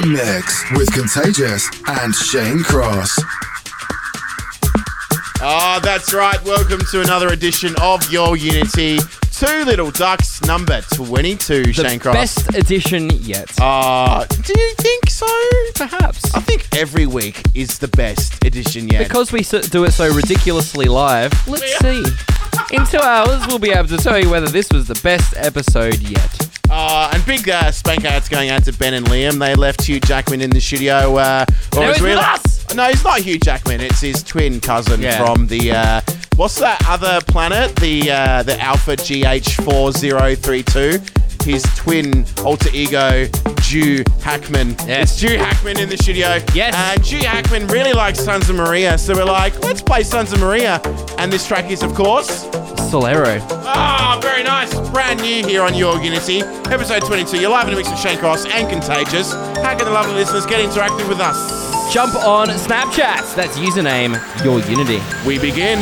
the mix with Contagious and Shane Cross. Oh, that's right. Welcome to another edition of Your Unity. Two Little Ducks, number 22, The Shane Cross. best edition yet. Uh, do you think so? Perhaps. I think every week is the best edition yet. Because we do it so ridiculously live, let's see. In two hours, we'll be able to tell you whether this was the best episode yet. Uh, and big uh, spank outs going out to Ben and Liam. They left Hugh Jackman in the studio. Uh, Now it's really- us! No, he's not Hugh Jackman. It's his twin cousin Yeah. from the. Uh, what's that other planet? The uh, the Alpha GH4032. His twin alter ego, Jew Hackman. Yes. It's Jew Hackman in the studio. Yes. And Jew Hackman really likes Sons of Maria. So we're like, let's play Sons of Maria. And this track is, of course. Solero. Ah, very nice. Brand new here on Your Unity. Episode 22. You're live in a mix with Shane Cross and Contagious. How can the lovely listeners get interactive with us? Jump on Snapchat. That's username Your Unity. We begin.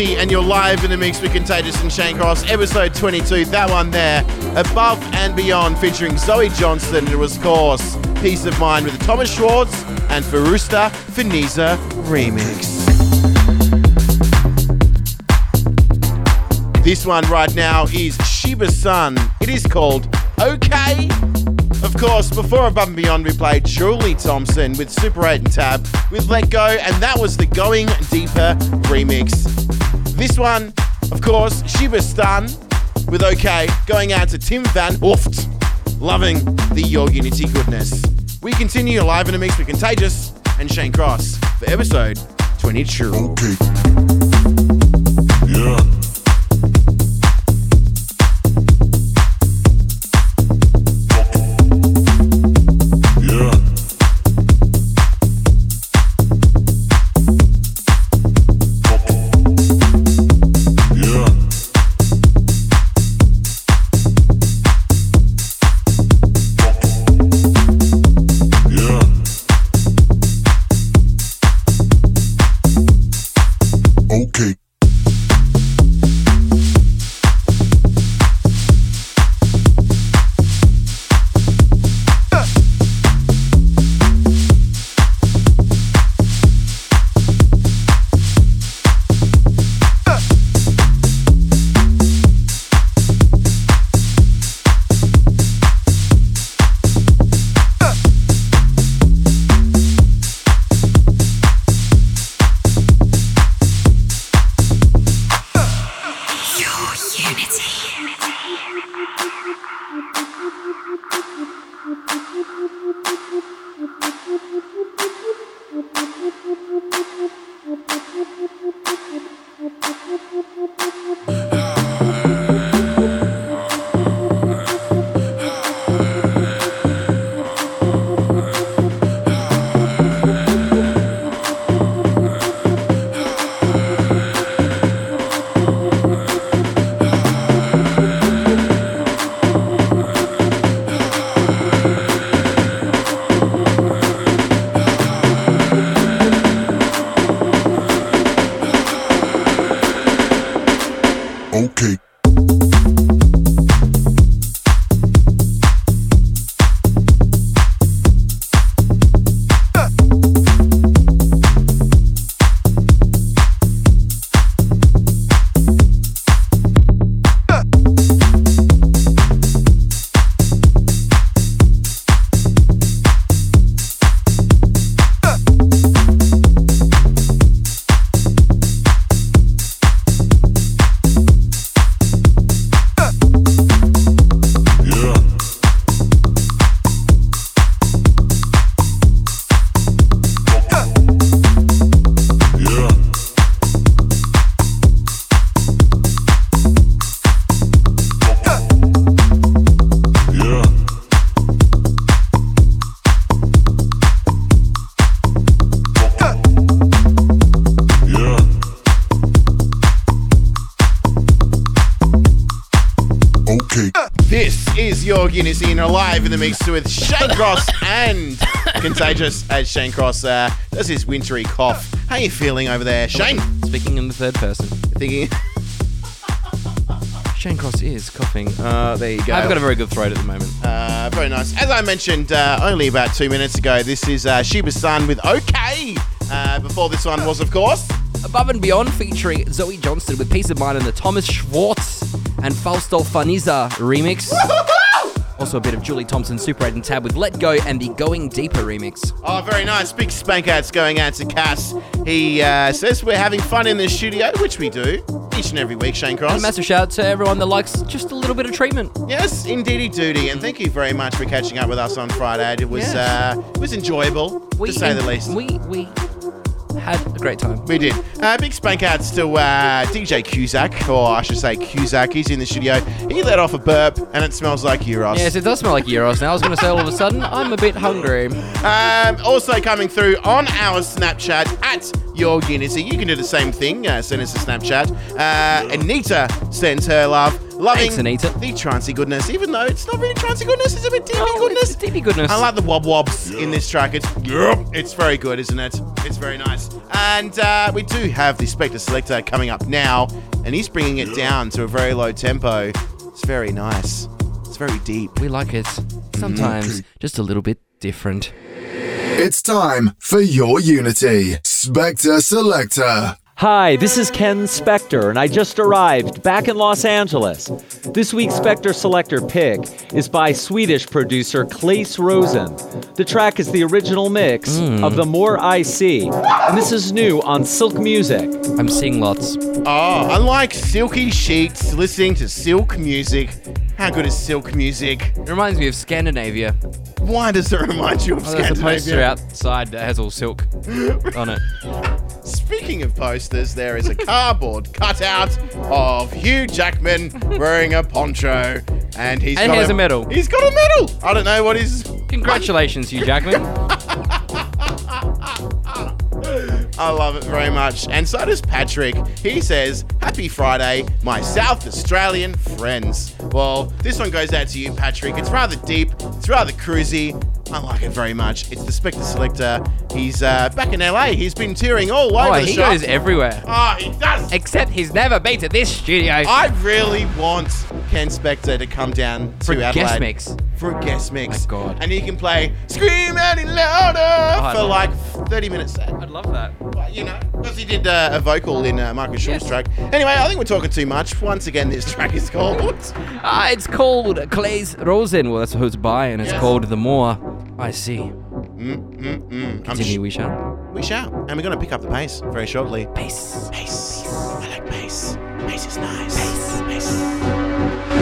And you're live in the mix with Contagious and Shane Cross, episode 22. That one there, Above and Beyond, featuring Zoe Johnston. It was, of course, Peace of Mind with Thomas Schwartz and Fausto Fanizza remix. This one right now is Shiba Sun. It is called OK. Of course, before Above and Beyond, we played Julie Thompson with Super 8 and Tab with Let Go, and that was the Going Deeper remix. This one, of course, Shiba Sun with OK, going out to Tim Van Ooft. Loving the Your Unity goodness. We continue live in a mix with Contagious and Shane Cross for episode 22. Okay. Contagious as Shane Cross uh, does his wintry cough. How you feeling over there, Shane? Speaking in the third person. Thinking, Shane Cross is coughing. uh, there you go. I've got a very good throat at the moment. Uh, very nice. As I mentioned uh, only about two minutes ago, this is uh, Shiba Sun with OK. Uh, before this one was, of course, Above and Beyond featuring Zoe Johnston with Peace of Mind and the Thomas Schwartz and Fausto Fanizza remix. Also, a bit of Julie Thompson, Super 8 and Tab with Let Go and the Going Deeper remix. Oh, very nice. Big spank outs going out to Cass. He uh, says we're having fun in the studio, which we do each and every week, Shane And Cross. a massive shout out to everyone that likes just a little bit of treatment. Yes, indeedy doody, and thank you very much for catching up with us on Friday. It was Yes. uh, it was enjoyable, to say the least. We, we had a great time. We did. Uh, big spank outs to uh, DJ Cusack, or I should say Cusack. He's in the studio. He let off a burp, and it smells like Euros. Yes, it does smell like Euros now. I was going to say all of a sudden, I'm a bit hungry. Um, also coming through on our Snapchat at Your Unity. You can do the same thing. Uh, send us a Snapchat. Uh, Anita sends her love. Loving Thanks, Anita. the trancey goodness, even though it's not really trancey goodness, it's a bit deepy Oh, goodness. it's deepy goodness. I like the wob wobs in this track. It's it's very good, isn't it? It's very nice. And uh, we do have the Spector Selector coming up now, and he's bringing it down to a very low tempo. It's very nice. It's very deep. We like it. Sometimes mm. just a little bit different. It's time for your Unity. Spector Selector. Hi, this is Ken Spector, and I just arrived back in Los Angeles. This week's Spector Selector pick is by Swedish producer Claes Rosen. The track is the original mix hmm. of The More I See, and this is new on Silk Music. I'm seeing lots. Oh, unlike silky sheets, listening to silk music. How good is silk music? It reminds me of Scandinavia. Why does it remind you of Oh, there's a poster Scandinavia? outside that has all silk on it. Speaking of posters, there is a cardboard cutout of Hugh Jackman wearing a poncho, and he's And got he has a medal. He's got a medal. I don't know what his. Congratulations, Hugh Jackman. I love it very much, and so does Patrick. He says, "Happy Friday, my South Australian friends." Well, this one goes out to you, Patrick. It's rather deep. It's rather cruisy. I like it very much. It's the Spector Selector. He's uh, back in LA. He's been touring all over Oh, the he shop. goes everywhere. Oh, he does. Except he's never been to this studio. I really want Ken Spector to come down to For a Adelaide guest mix. for a guest mix. My God. And he can play "Scream Any Louder" I'd for love like 30 minutes set. I'd love that. But, you know, because he did uh, a vocal in uh, Markus Schulz's Yes. track. Anyway, I think we're talking too much. Once again, this track is called. Ah, it's called Claes Rosen. Well, that's who it's by, and it's Yes. called The More I See. Mm, mm, mm. I'm Continue, sh- we shall. we shall, and we're going to pick up the pace very shortly. Peace. Pace. I like pace. Pace is nice. Pace.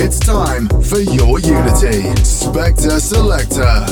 It's time for your Unity. Spector Selector.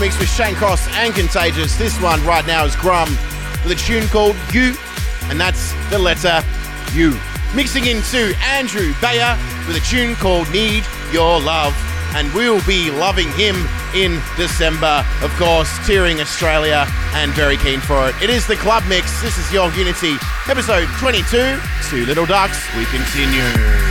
Mix with Shane Cross and Contagious. This one right now is Grum with a tune called You, and that's the letter U. Mixing into Andrew Bayer with a tune called Need Your Love, and we'll be loving him in December, of course, touring Australia and very keen for it. It is the Club Mix. This is your Unity, episode 22. Two Little Ducks. We continue.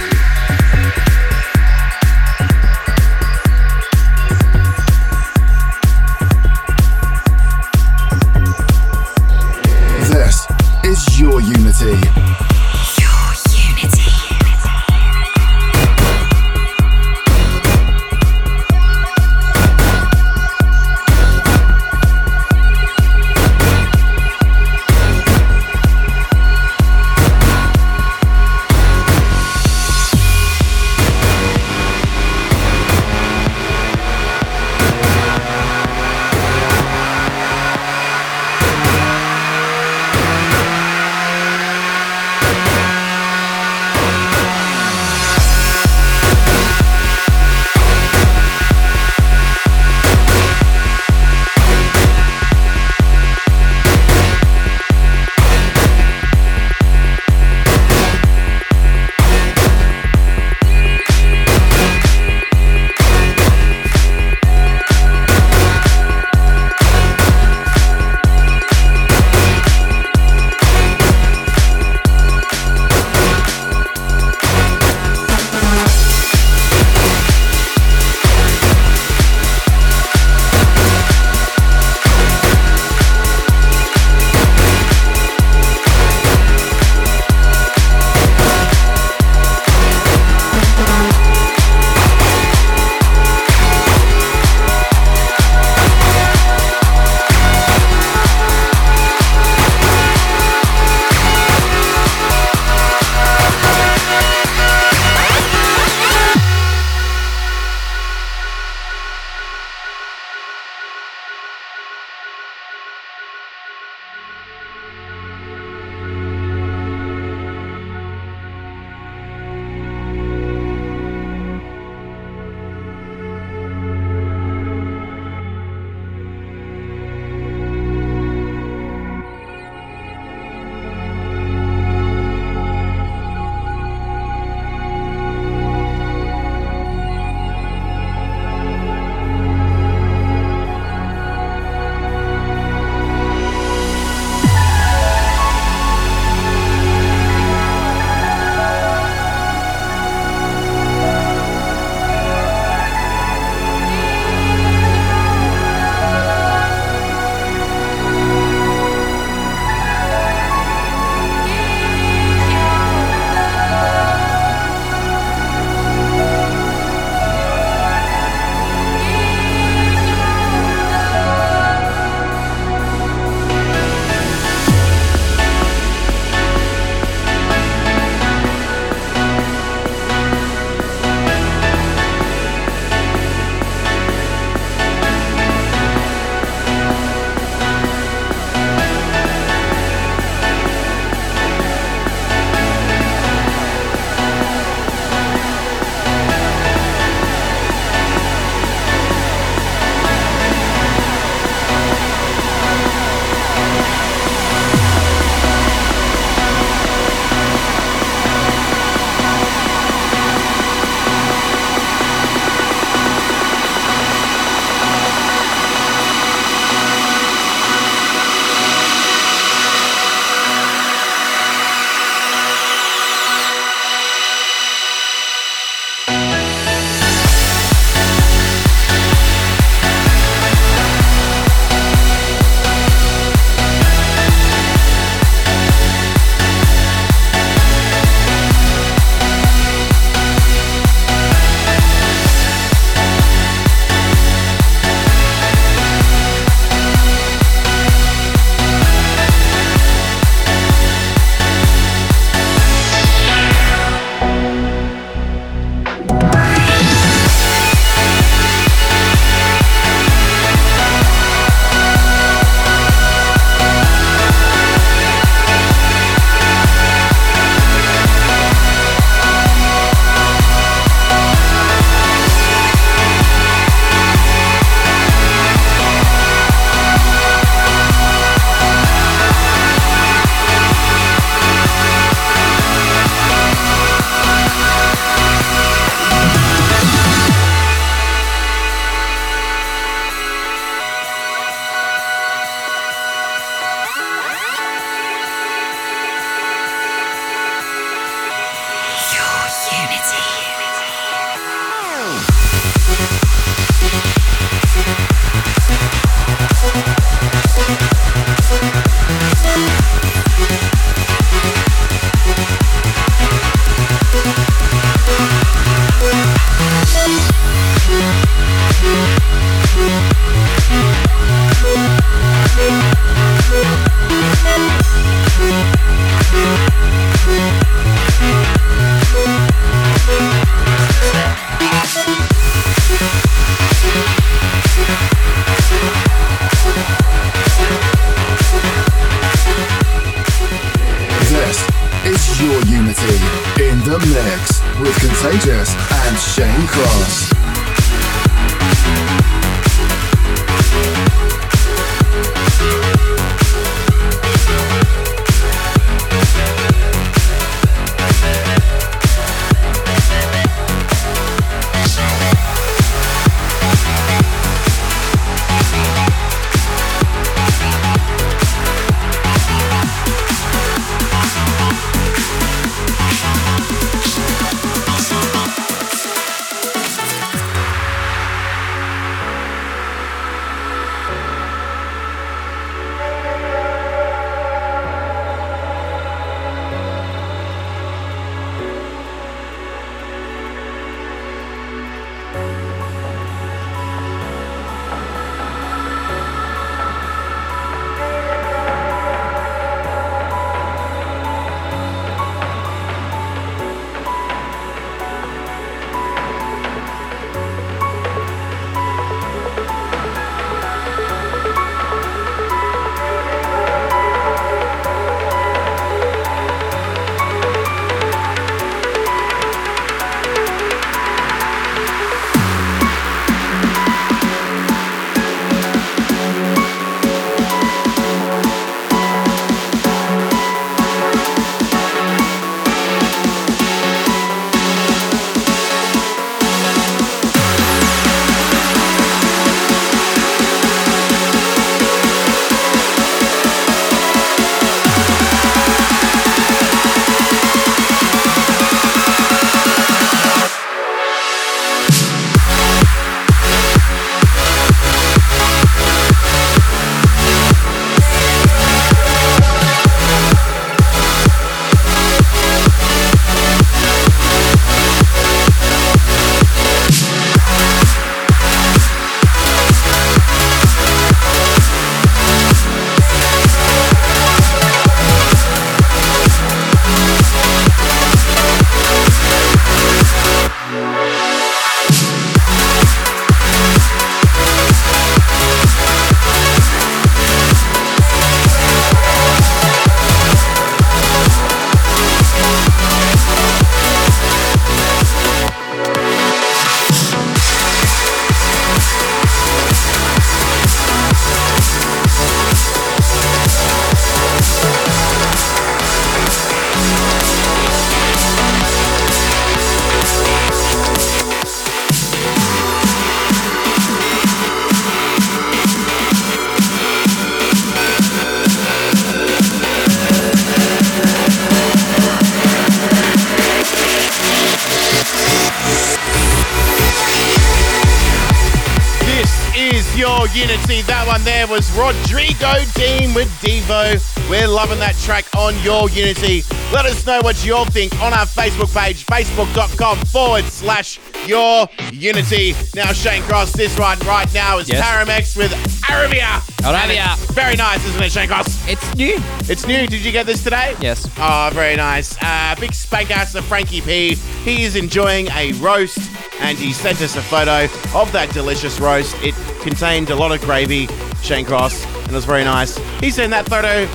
On your Unity. Let us know what you all think on our Facebook page, facebook.com forward slash your Unity. Now, Shane Cross, this one right now is Yes. Piramex with Aravia. Aravia. Very nice, isn't it, Shane Cross? It's new. It's new. Did you get this today? Yes. Oh, very nice. Uh, big spank ass of Frankie P. He is enjoying a roast and he sent us a photo of that delicious roast. It contained a lot of gravy, Shane Cross, and it was very nice. He sent that photo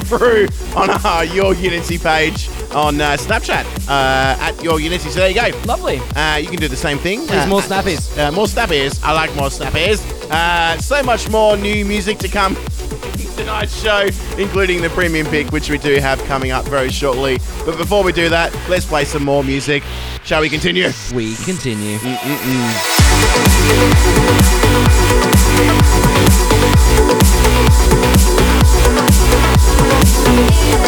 through on our Your Unity page on uh, Snapchat uh, at Your Unity. So there you go. Lovely. Uh, you can do the same thing. There's Uh, more snappies. uh, more snappies. I like more snappies. Uh, so much more new music to come tonight's show, including the premium pick, which we do have coming up very shortly. But before we do that, let's play some more music. Shall we continue? We continue. Thank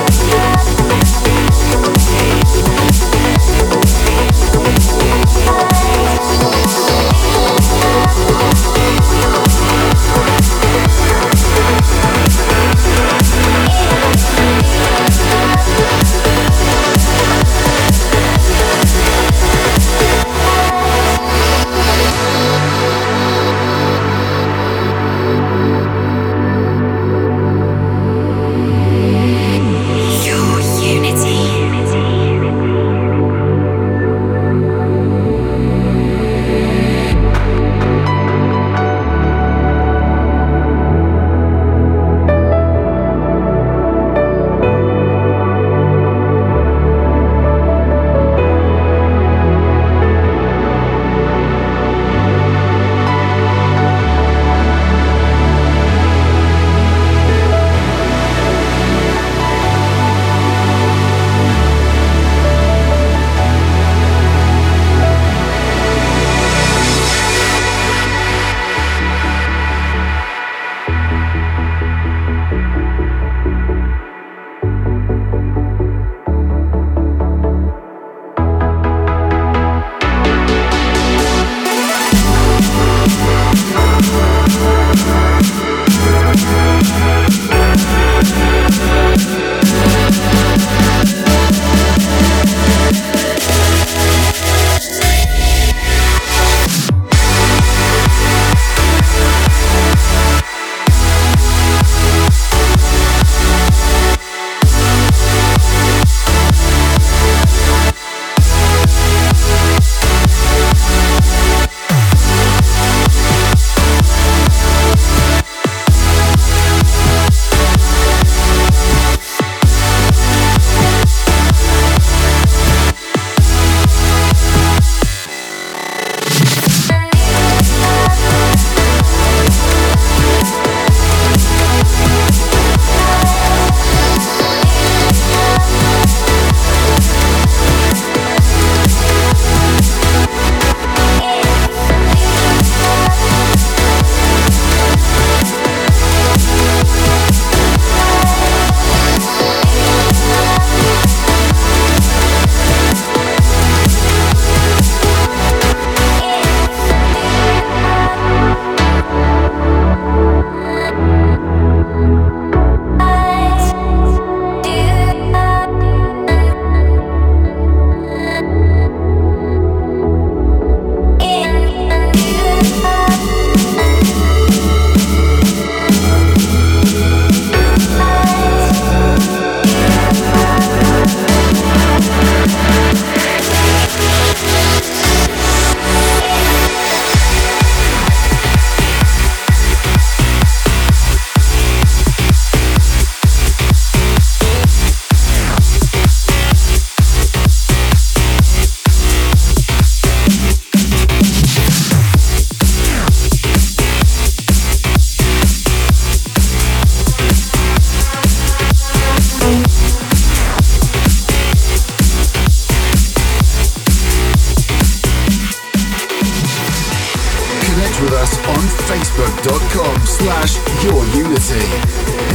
unity.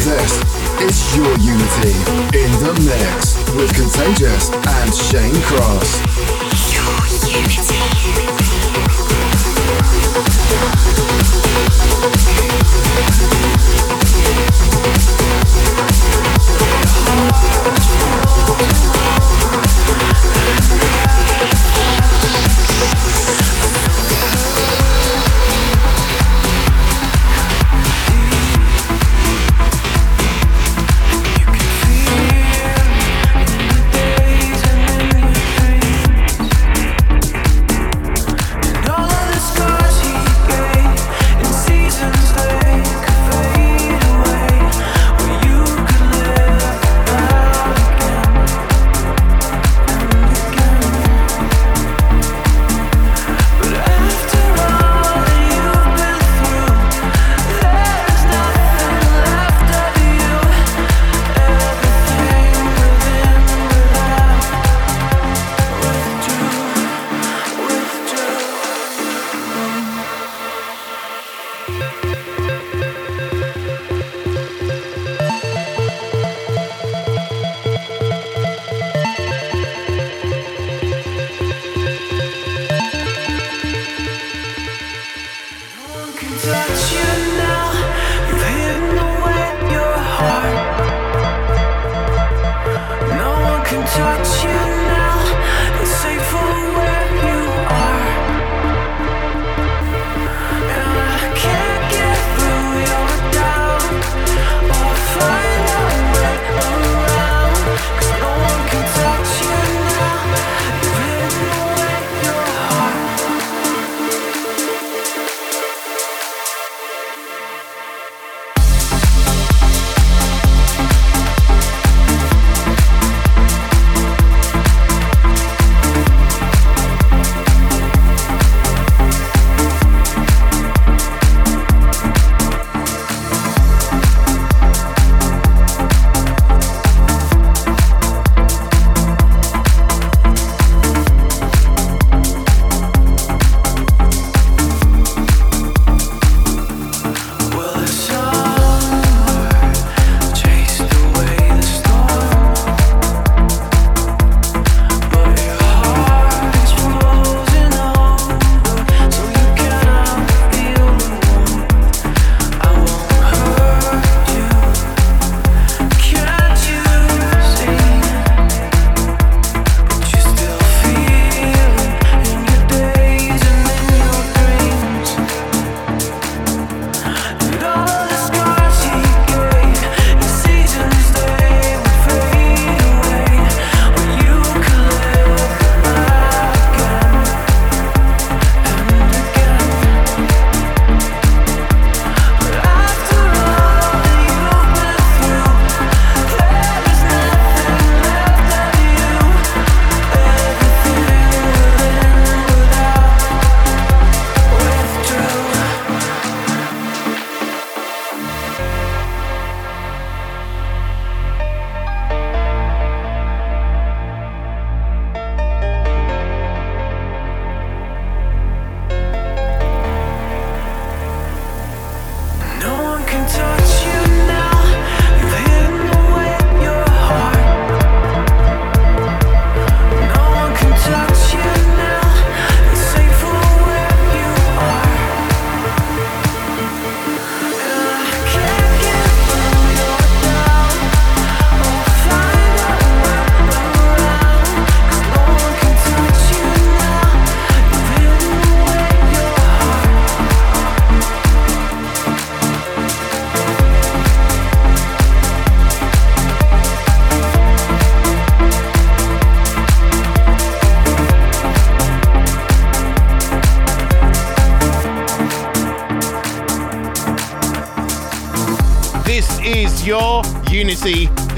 This is your unity in the mix with Contagious and Shane Cross. Your unity.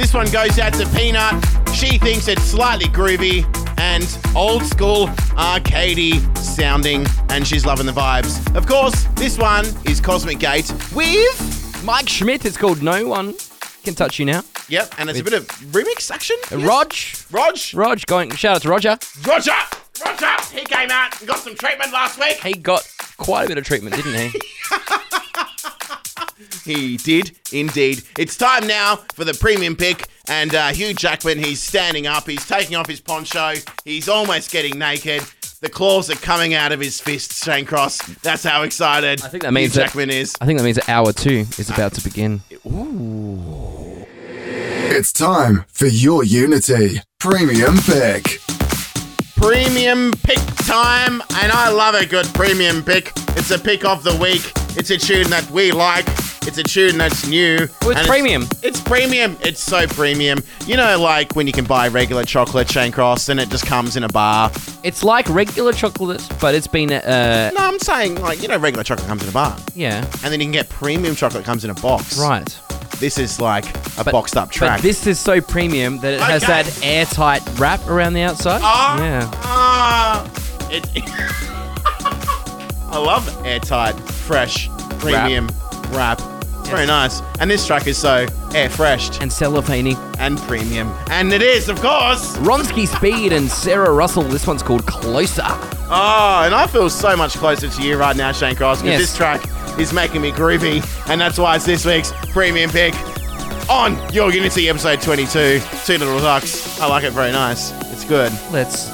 This one goes out to Peanut. She thinks it's slightly groovy and old school arcadey sounding, and she's loving the vibes. Of course, this one is Cosmic Gate with Mike Schmit. It's called No One Can Touch You Now. Yep, and it's, a bit of remix action. Uh, rog. Rog. Rog going. Shout out to Roger. Roger. Roger. He came out and got some treatment last week. He got quite a bit of treatment, didn't he? He did indeed. It's time now for the premium pick. And uh, Hugh Jackman, he's standing up. He's taking off his poncho. He's almost getting naked. The claws are coming out of his fists, Shane Cross. That's how excited I think that means Hugh that- Jackman is. I think that means hour two is about to begin. It's time for your Unity Premium Pick. Premium pick time, and I love a good premium pick. It's a pick of the week. It's a tune that we like. It's a tune that's new. Well, it's premium. It's, premium. It's so premium. You know, like when you can buy regular chocolate Shane Cross and it just comes in a bar. It's like regular chocolate, but it's been uh No, I'm saying like you know, regular chocolate comes in a bar, yeah and then you can get premium chocolate comes in a box. right. This is like a But- boxed up track. But this is so premium that it has that airtight wrap around the outside. Ah, Yeah. ah, it. I love airtight, fresh, premium wrap. It's very nice. And this track is so air freshed And cellophane and premium. And it is, of course. Ronski Speed and Sarah Russell. This one's called Closer. Oh, and I feel so much closer to you right now, Shane Cross, because Yes. this track is making me groovy. And that's why it's this week's premium pick on your Unity episode 22. Two Little Ducks. I like it very nice. It's good. Let's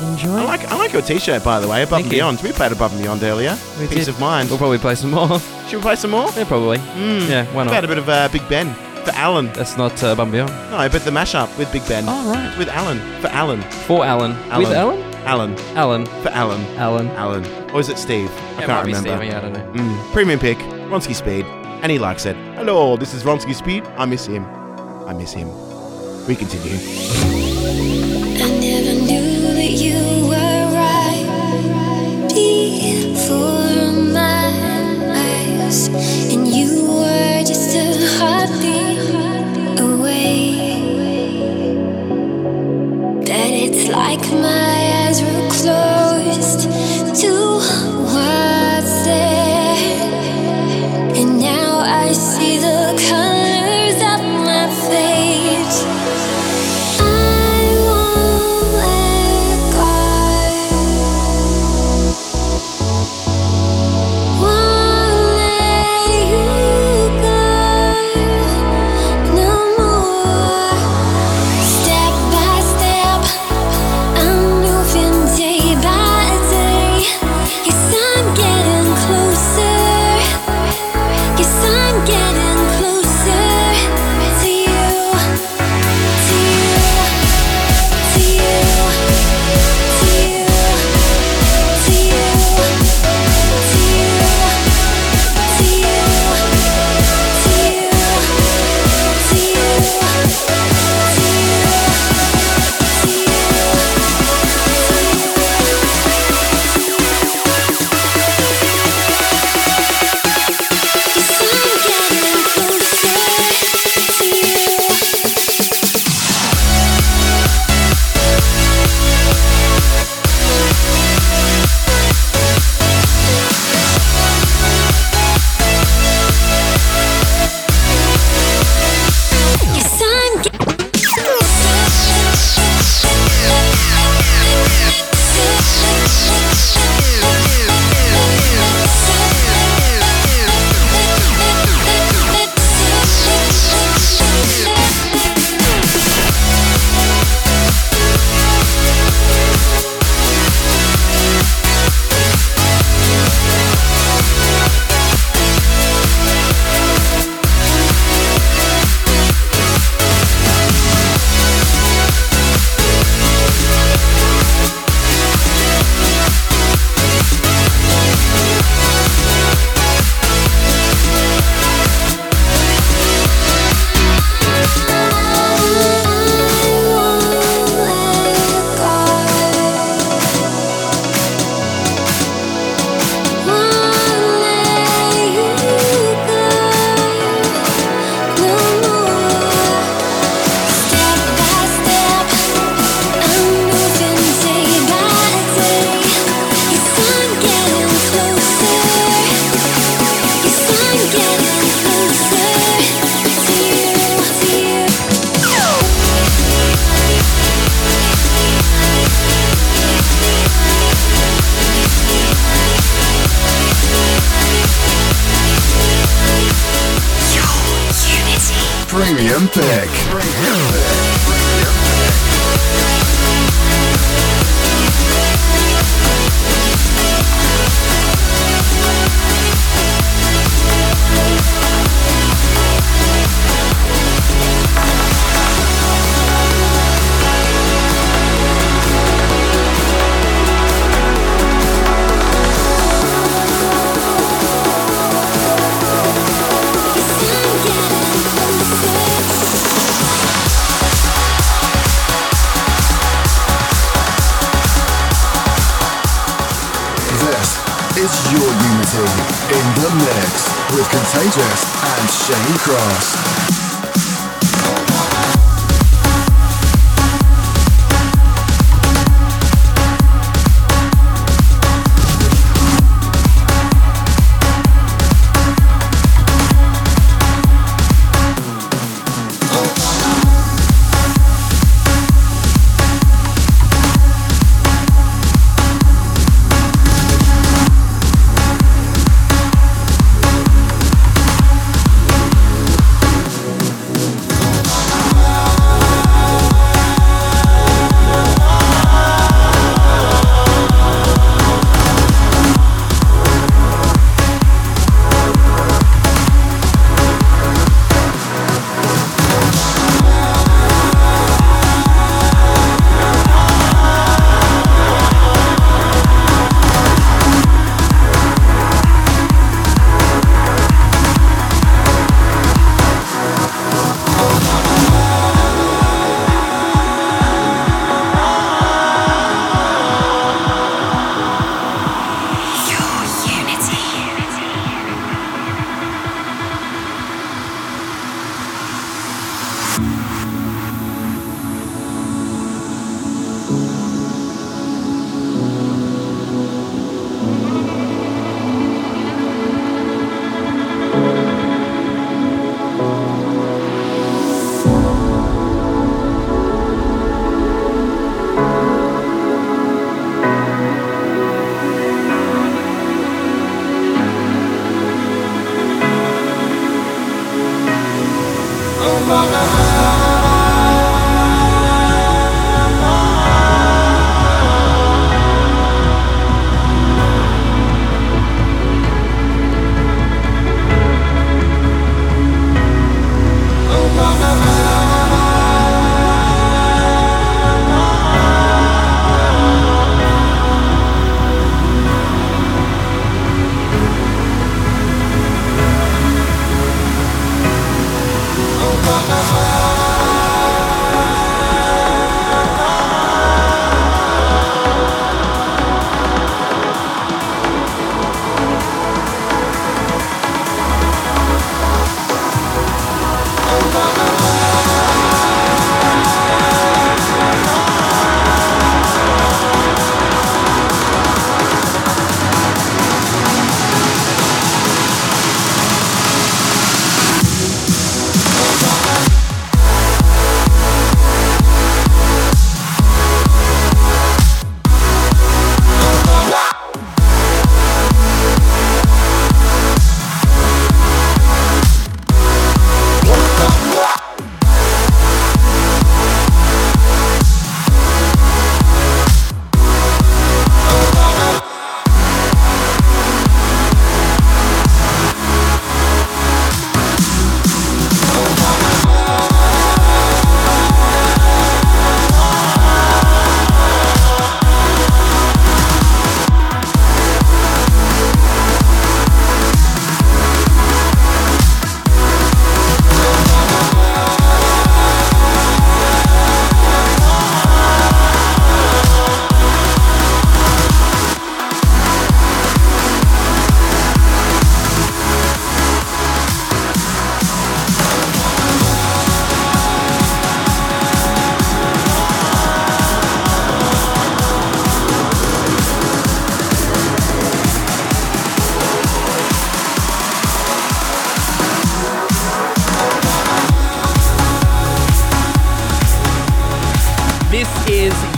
enjoy. I like I like your t-shirt by the way, Above Thank and you. Beyond. We played Above and Beyond earlier. We Peace did. of mind. We'll probably play some more. Should we play some more? yeah, probably. Yeah, why not? We've had a bit of uh, Big Ben for Alan. That's not uh, Bum Beyond. No, but the mashup with Big Ben. Oh, right. With Alan. For Alan. For Alan. With Alan? Alan. Alan. For Alan. Alan. Alan. Or is it Steve? I can't remember. Steve, yeah, I don't know. Mm. Premium pick, Ronski Speed, and he likes it. Hello, this is Ronski Speed. I miss him. I miss him. We continue. That it's like my eyes were closed to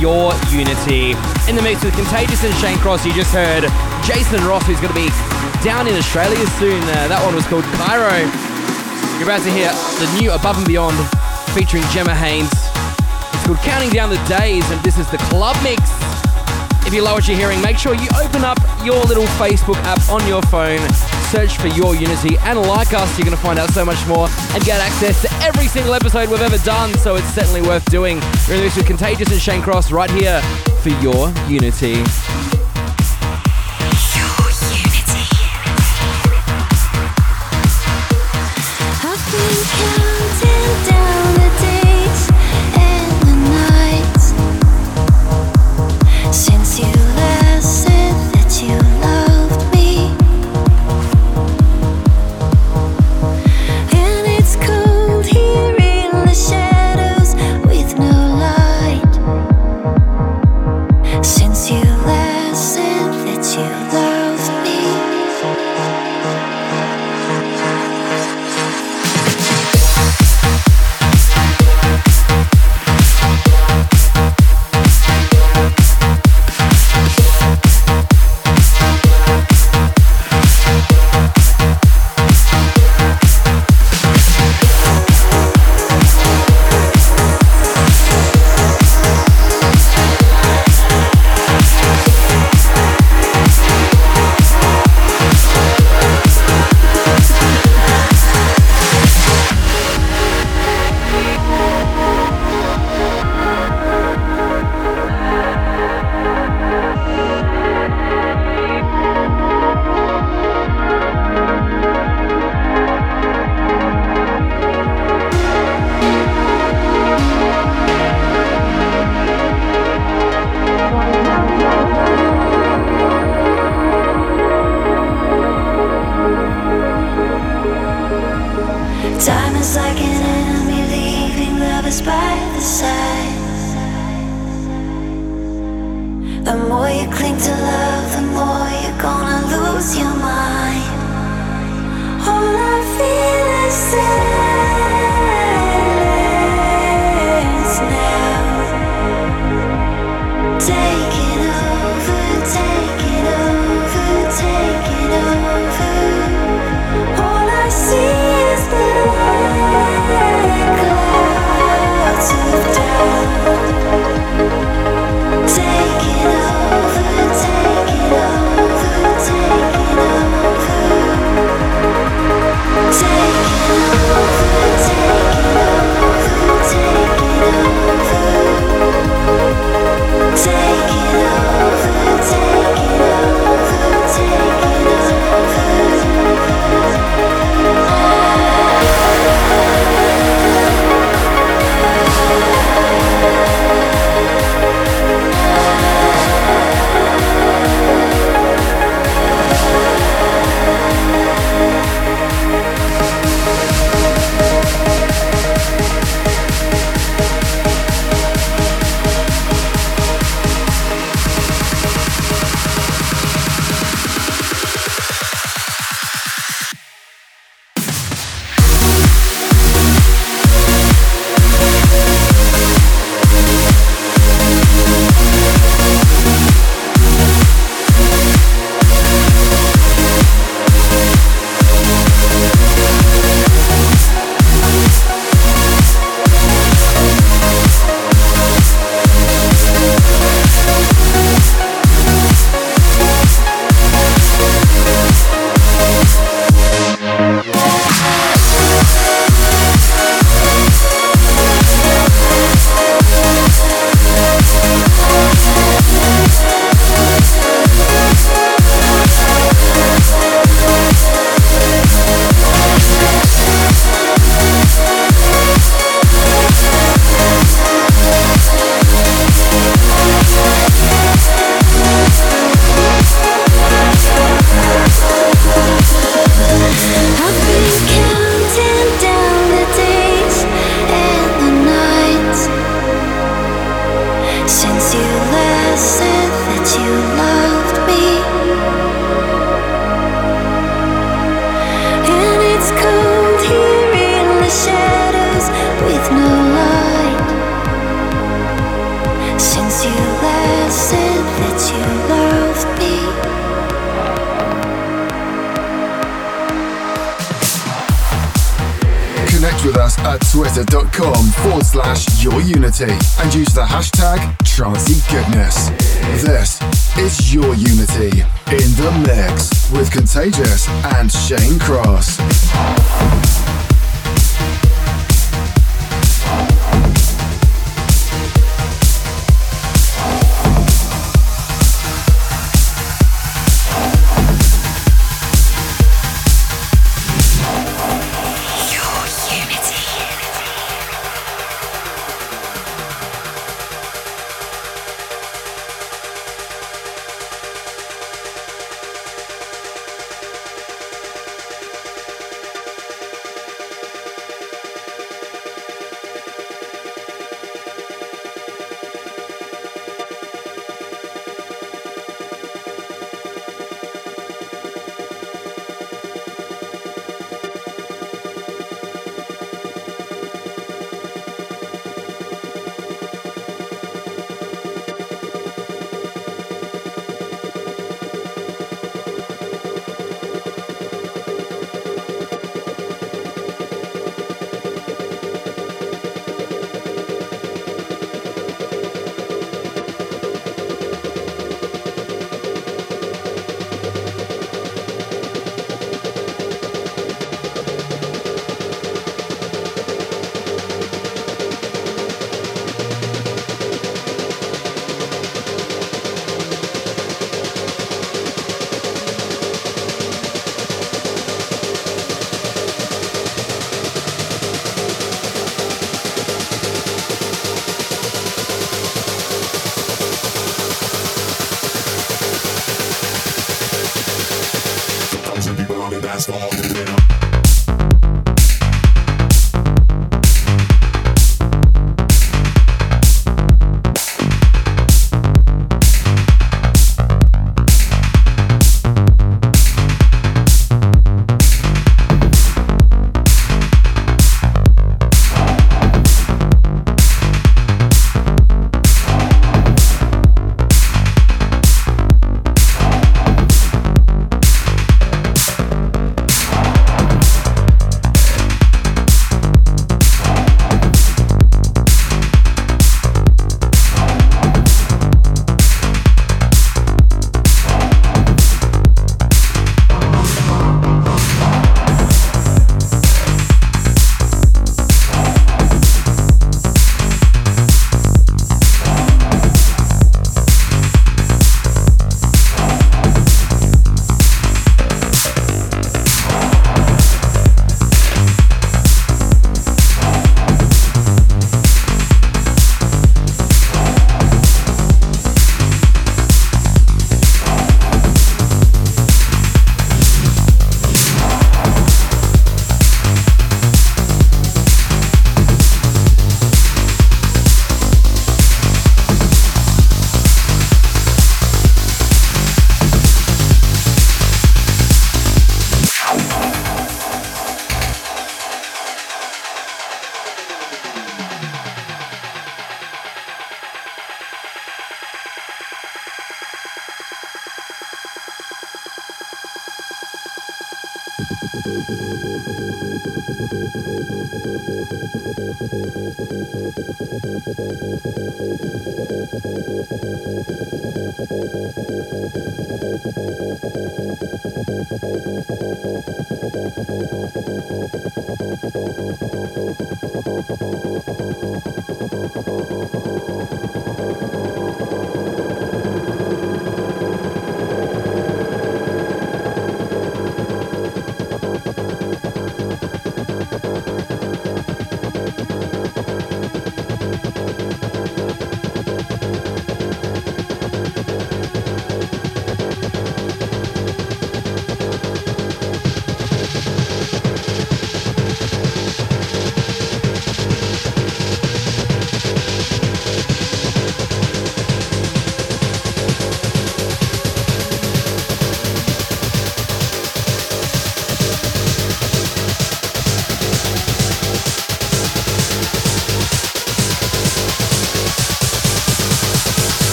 your Unity. In the mix with Contagious and Shane Cross, you just heard Jason Ross, who's going to be down in Australia soon. Uh, that one was called Cairo. You're about to hear the new Above and Beyond featuring Gemma Hayes. It's called Counting Down the Days, and this is the club mix. If you love what you're hearing, make sure you open up your little Facebook app on your phone, search for Your Unity, and like us. You're going to find out so much more and get access to every single episode we've ever done, so it's certainly worth doing. We're in this with Contagious and Shane Cross right here for Your Unity.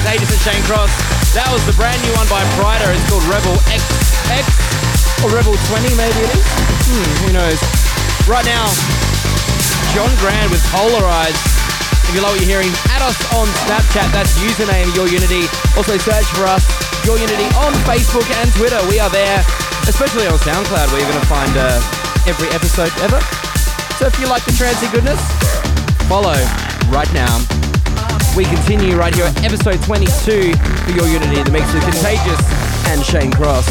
Of Contagious and Shane Cross. That was the brand new one by Pryda. It's called Rebel XX or Rebel 20, maybe it is. Hmm, who knows? Right now, John Grand with Polarized. If you like what you're hearing, add us on Snapchat. That's username Your Unity. Also search for us, Your Unity, on Facebook and Twitter. We are there, especially on SoundCloud, where you're going to find uh, every episode ever. So if you like the trancy goodness, follow right now. We continue right here at episode 22 for Your Unity, the mix of Contagious and Shane Cross.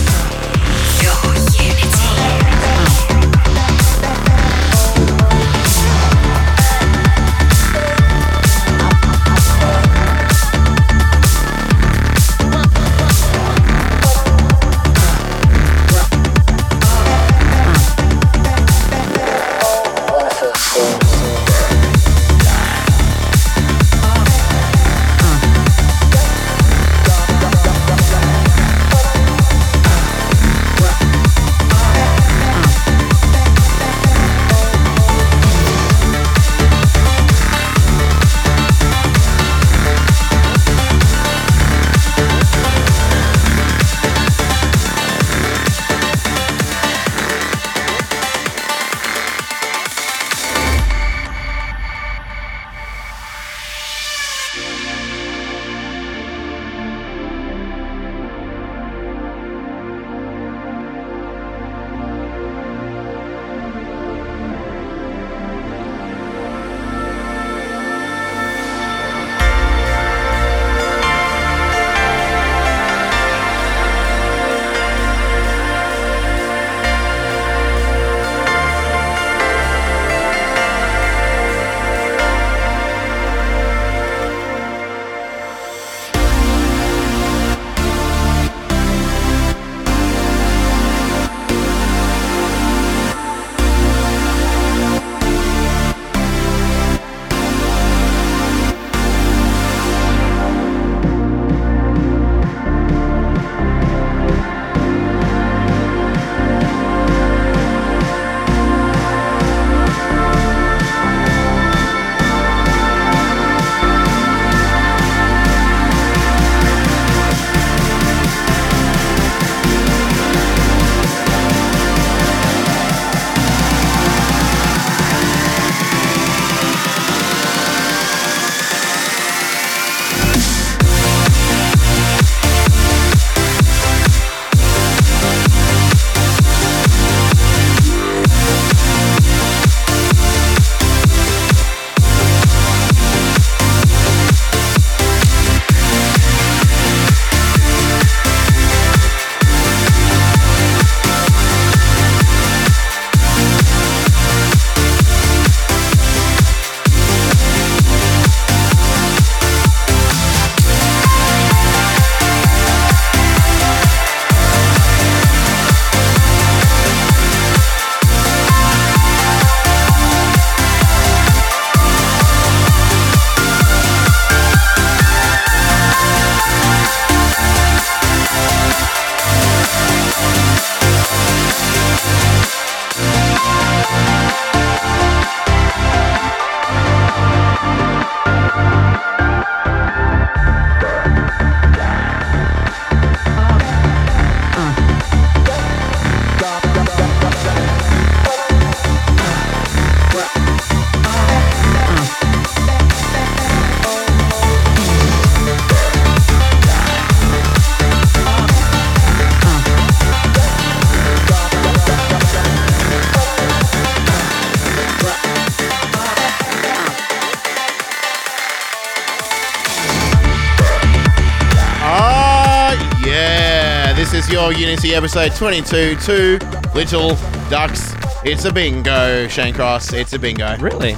Episode 22 Two Little Ducks. It's a bingo, Shane Cross. It's a bingo. Really?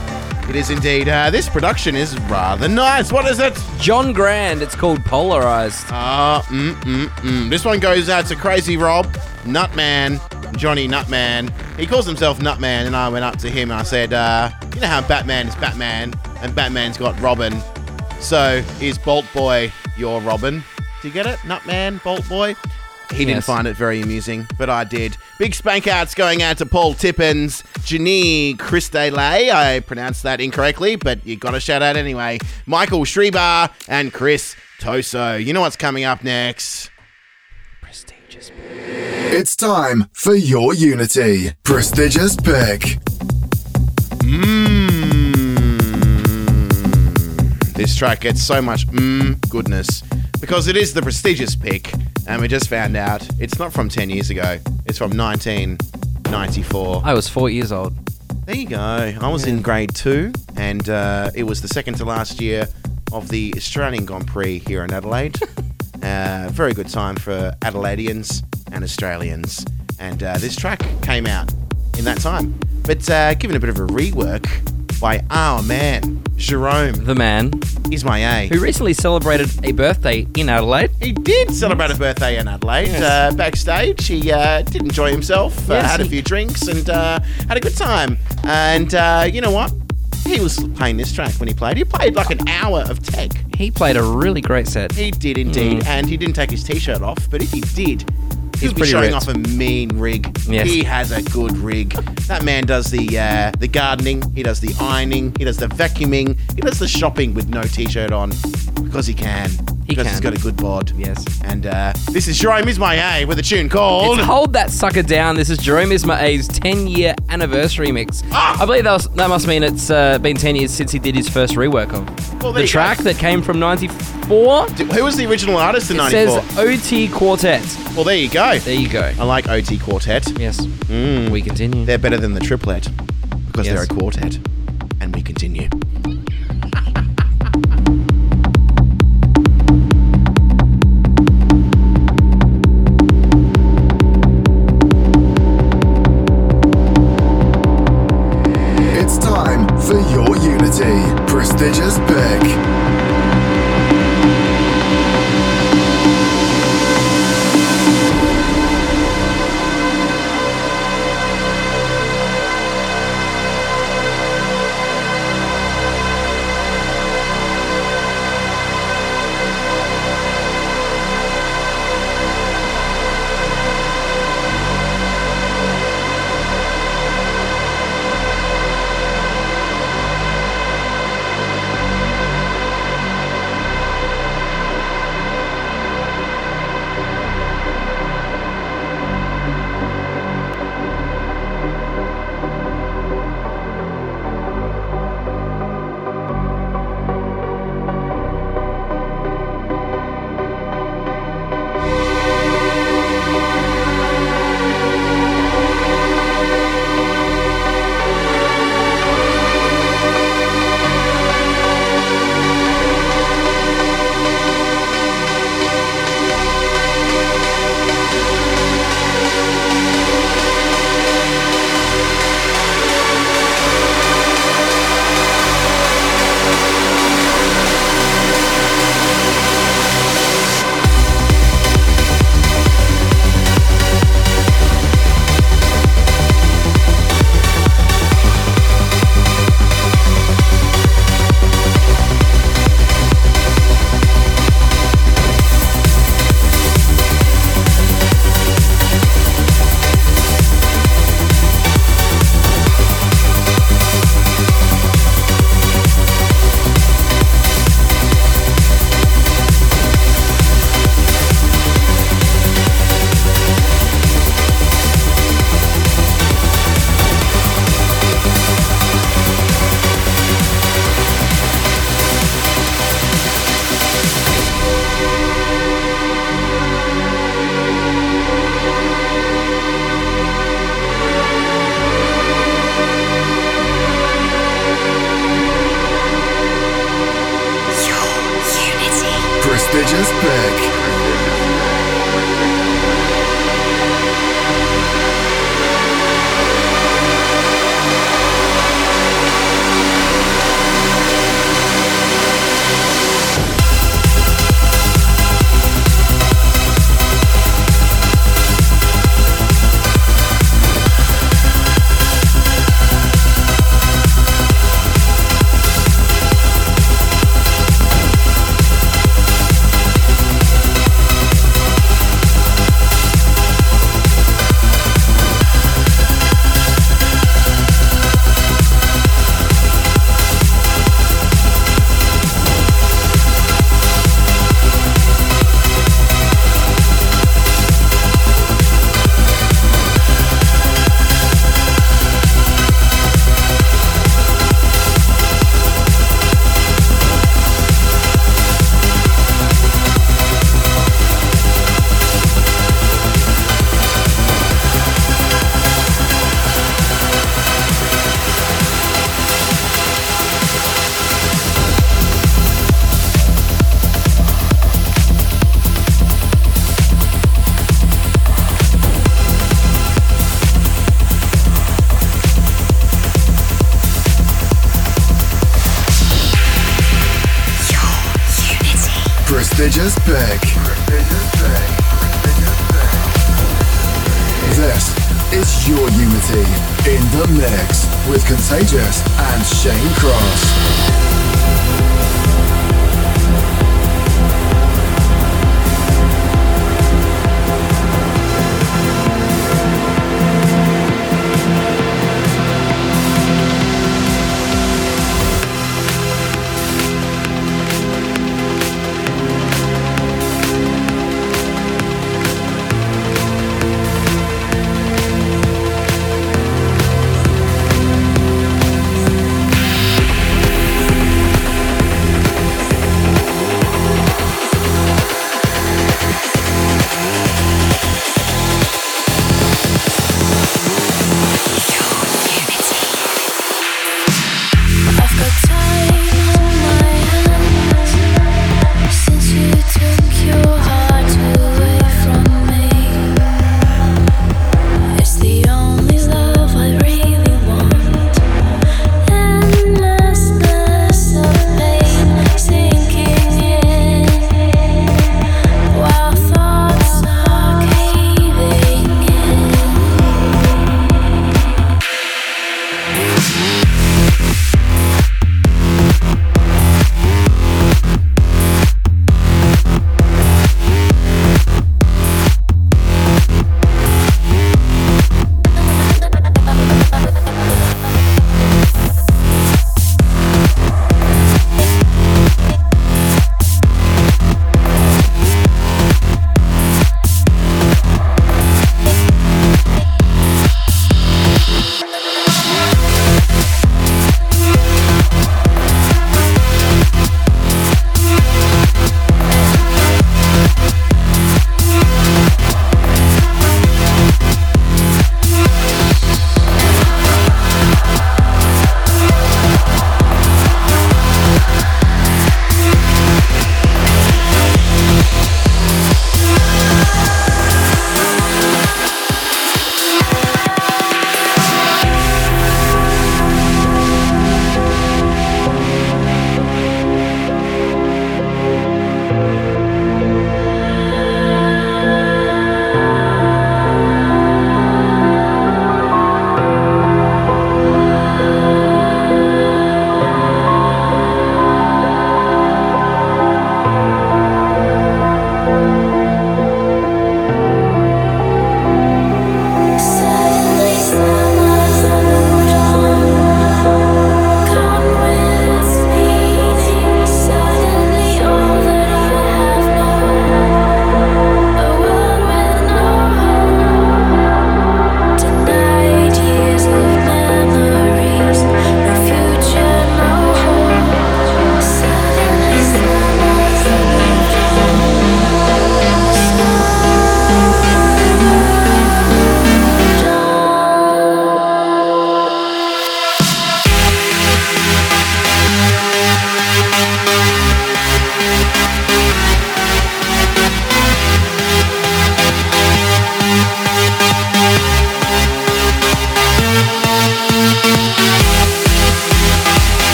It is indeed. Uh, this production is rather nice. What is it? John Grand. It's called Polarized. Uh, mm, mm, mm. This one goes out to Crazy Rob, Nutman, Johnny Nutman. He calls himself Nutman, and I went up to him and I said, uh, You know how Batman is Batman, and Batman's got Robin. So is Bolt Boy your Robin? Do you get it? Nutman, Bolt Boy? He didn't find it very amusing, but I did. Big spank outs going out to Paul Tippins, Janine Christele. I pronounced that incorrectly, but you got a shout out anyway. Michael Schreiber and Chris Toso. You know what's coming up next? Prestigious. It's time for your Unity. Prestigious pick. Mmm. This track gets so much mmm goodness because it is the prestigious pick, and we just found out it's not from 10 years ago, it's from 1994. I was four years old. There you go. I was in grade two, and uh, it was the second to last year of the Australian Grand Prix here in Adelaide. uh, very good time for Adelaideans and Australians. And uh, this track came out in that time. But uh, given a bit of a rework by our man, Jerome, The man is my A. who recently celebrated a birthday in Adelaide. He did celebrate a birthday in Adelaide. Yes. Uh, backstage, he uh, did enjoy himself, uh, Yes, had a few drinks, and uh, had a good time. And uh, you know what? He was playing this track when he played. He played like an hour of tech. He played a really great set. He did indeed, and he didn't take his t-shirt off. But if he did, He's he'd be pretty showing ripped. off a mean rig. Yes. He has a good rig. That man does the uh, the gardening. He does the ironing. He does the vacuuming. He does the shopping with no t-shirt on because he can. Because he's got a good bod. Yes. And uh, this is Jerome Isma-Ae with a tune called. It's Hold That Sucker Down. This is Jerome Isma-Ae's 10 year anniversary mix. Ah! I believe that, was, that must mean it's uh, been 10 years since he did his first rework of Well, the track go. that came from 94. Who was the original artist in 94? It 94? says OT Quartet. well, there you go. There you go. I like OT Quartet. Yes. Mm. We continue. They're better than the triplet because Yes. they're a quartet. And we continue. Prestigious just prestigious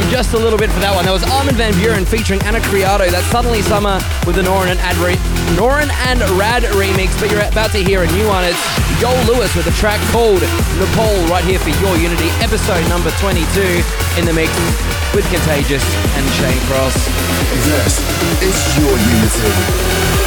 time just a little bit for that one. That was Armin Van Buuren featuring Ana Criado. That's Suddenly Summer with the Norin and, re- Norin and Rad remix. But you're about to hear a new one. It's Yoel Lewis with a track called Nepal right here for Your Unity, episode number 22 in the mix with Contagious and Shane Cross. This is Your Unity.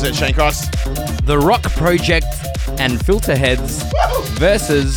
Is it, Shane Cross? The Roc Project and Filterheadz versus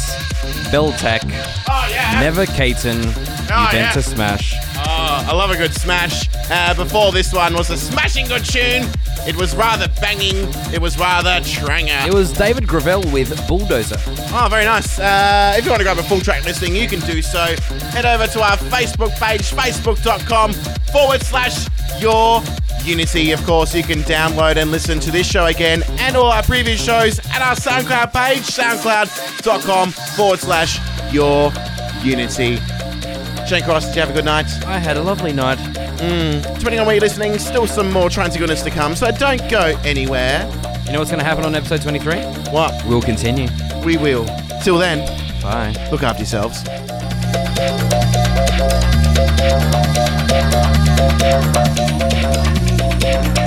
Beltek. Oh yeah. Never Kaiten. Oh, yeah. Smash. Oh, I love a good smash. Uh, before this one was a smashing good tune. It was rather banging. It was rather tranger. It was David Gravell with Bulldozer. Oh, very nice. Uh, if you want to grab a full track listing, you can do so. Head over to our Facebook page, facebook.com forward slash your Unity. Of course, you can download and listen to this show again and all our previous shows at our SoundCloud page, soundcloud.com forward slash your Unity. Shane Cross, did you have a good night? I had a lovely night. Hmm, depending on where you're listening, still some more Trancy goodness to come, so don't go anywhere. You know what's going to happen on episode 23? What? We'll continue. We will. Till then, Bye. look after yourselves. Thank Thank you.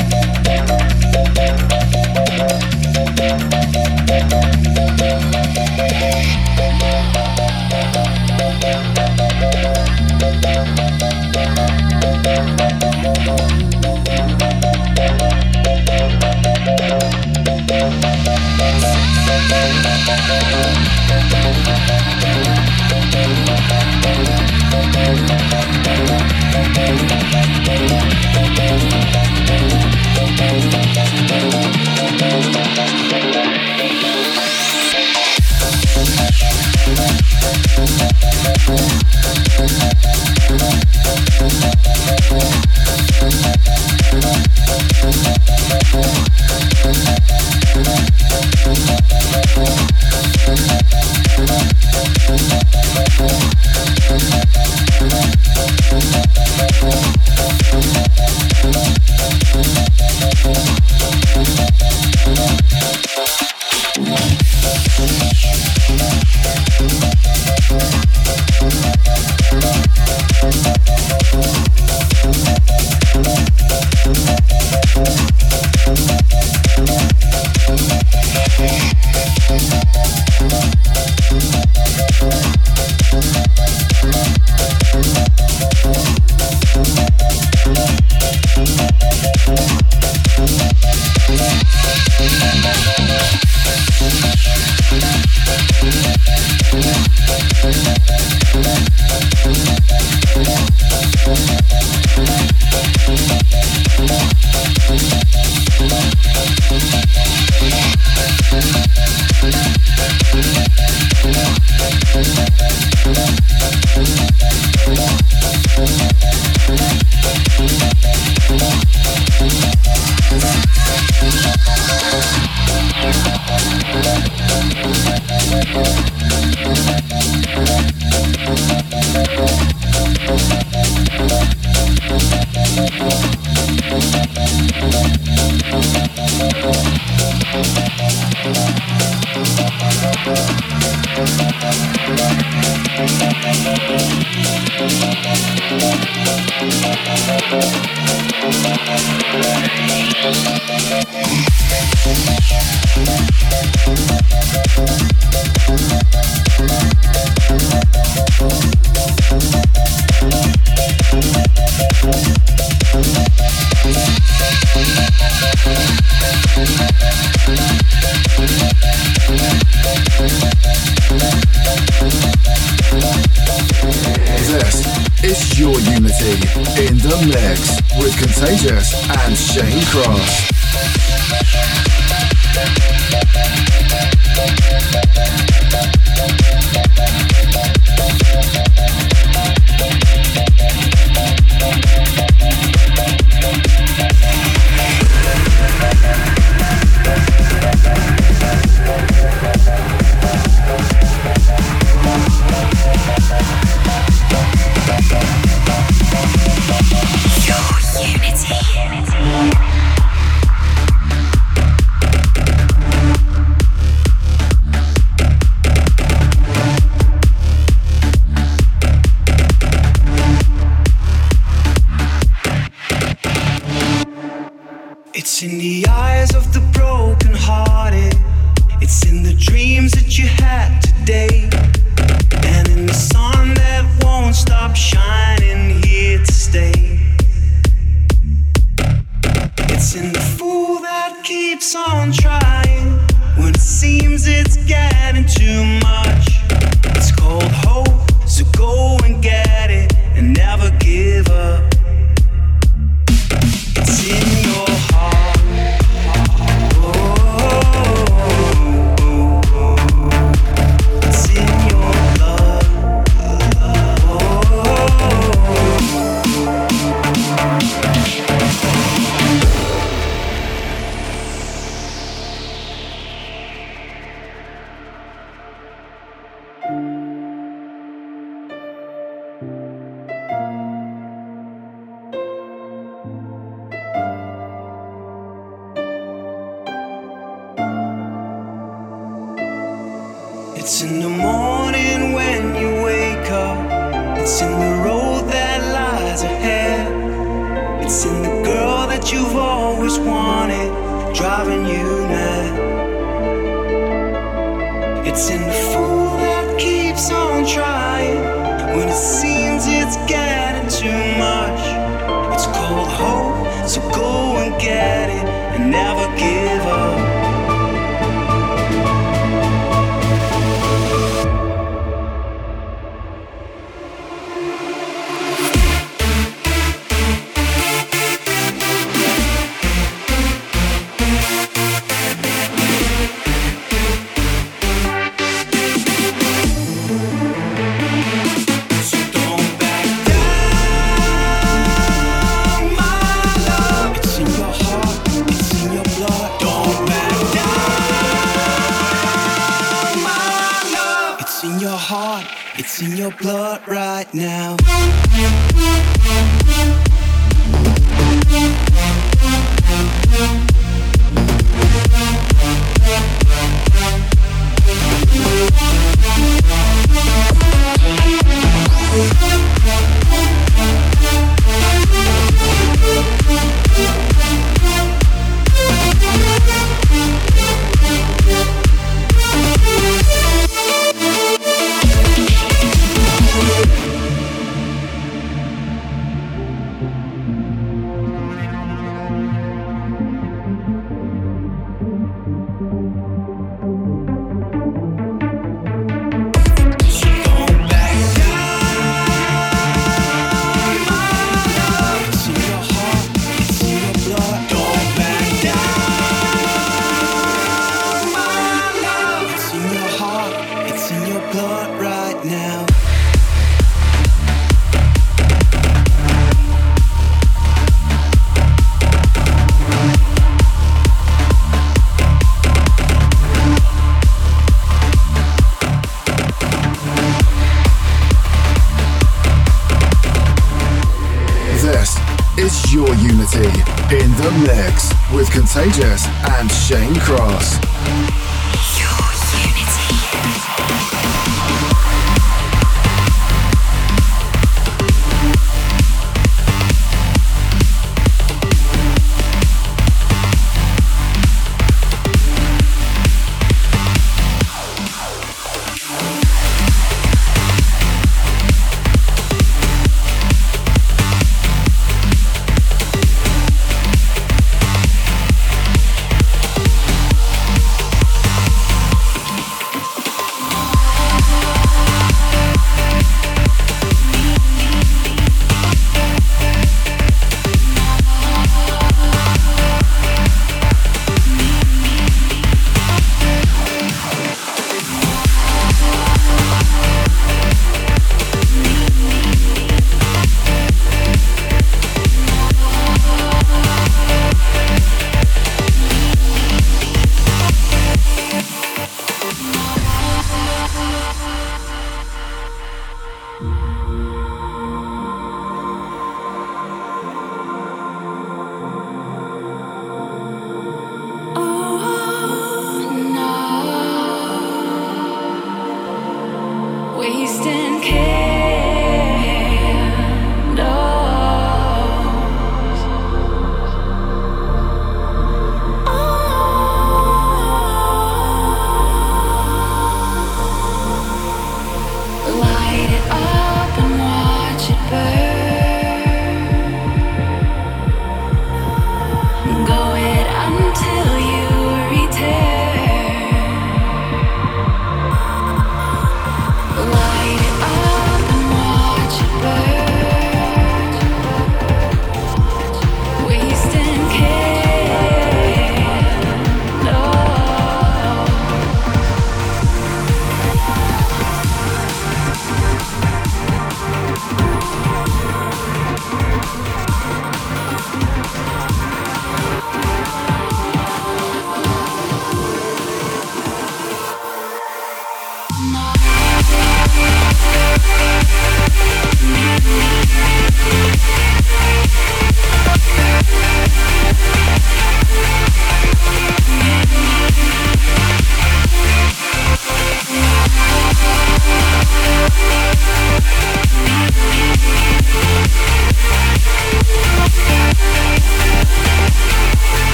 With Contagious and Shane Cross.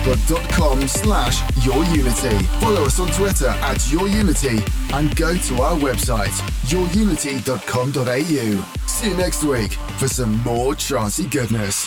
facebook.com slash yourunity. Follow us on Twitter at yourunity and go to our website, yourunity.com.au. See you next week for some more trancey goodness.